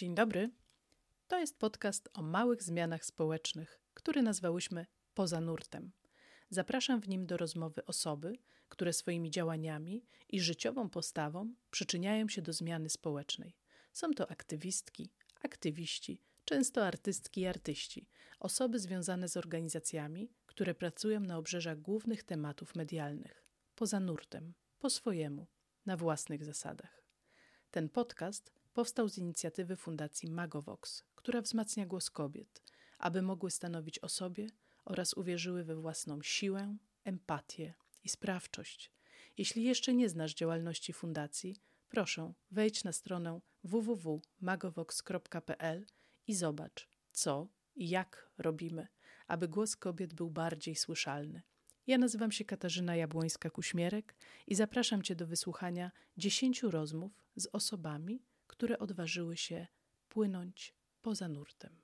Dzień dobry. To jest podcast o małych zmianach społecznych, który nazwałyśmy Poza nurtem. Zapraszam w nim do rozmowy osoby, które swoimi działaniami i życiową postawą przyczyniają się do zmiany społecznej. Są to aktywistki, aktywiści, często artystki i artyści, osoby związane z organizacjami, które pracują na obrzeżach głównych tematów medialnych, poza nurtem, po swojemu, na własnych zasadach. Ten podcast powstał z inicjatywy Fundacji Magovox, która wzmacnia głos kobiet, aby mogły stanowić o sobie oraz uwierzyły we własną siłę, empatię i sprawczość. Jeśli jeszcze nie znasz działalności fundacji, proszę wejdź na stronę www.magovox.pl i zobacz, co i jak robimy, aby głos kobiet był bardziej słyszalny. Ja nazywam się Katarzyna Jabłońska-Kuśmierek i zapraszam Cię do wysłuchania dziesięciu rozmów z osobami, które odważyły się płynąć poza nurtem.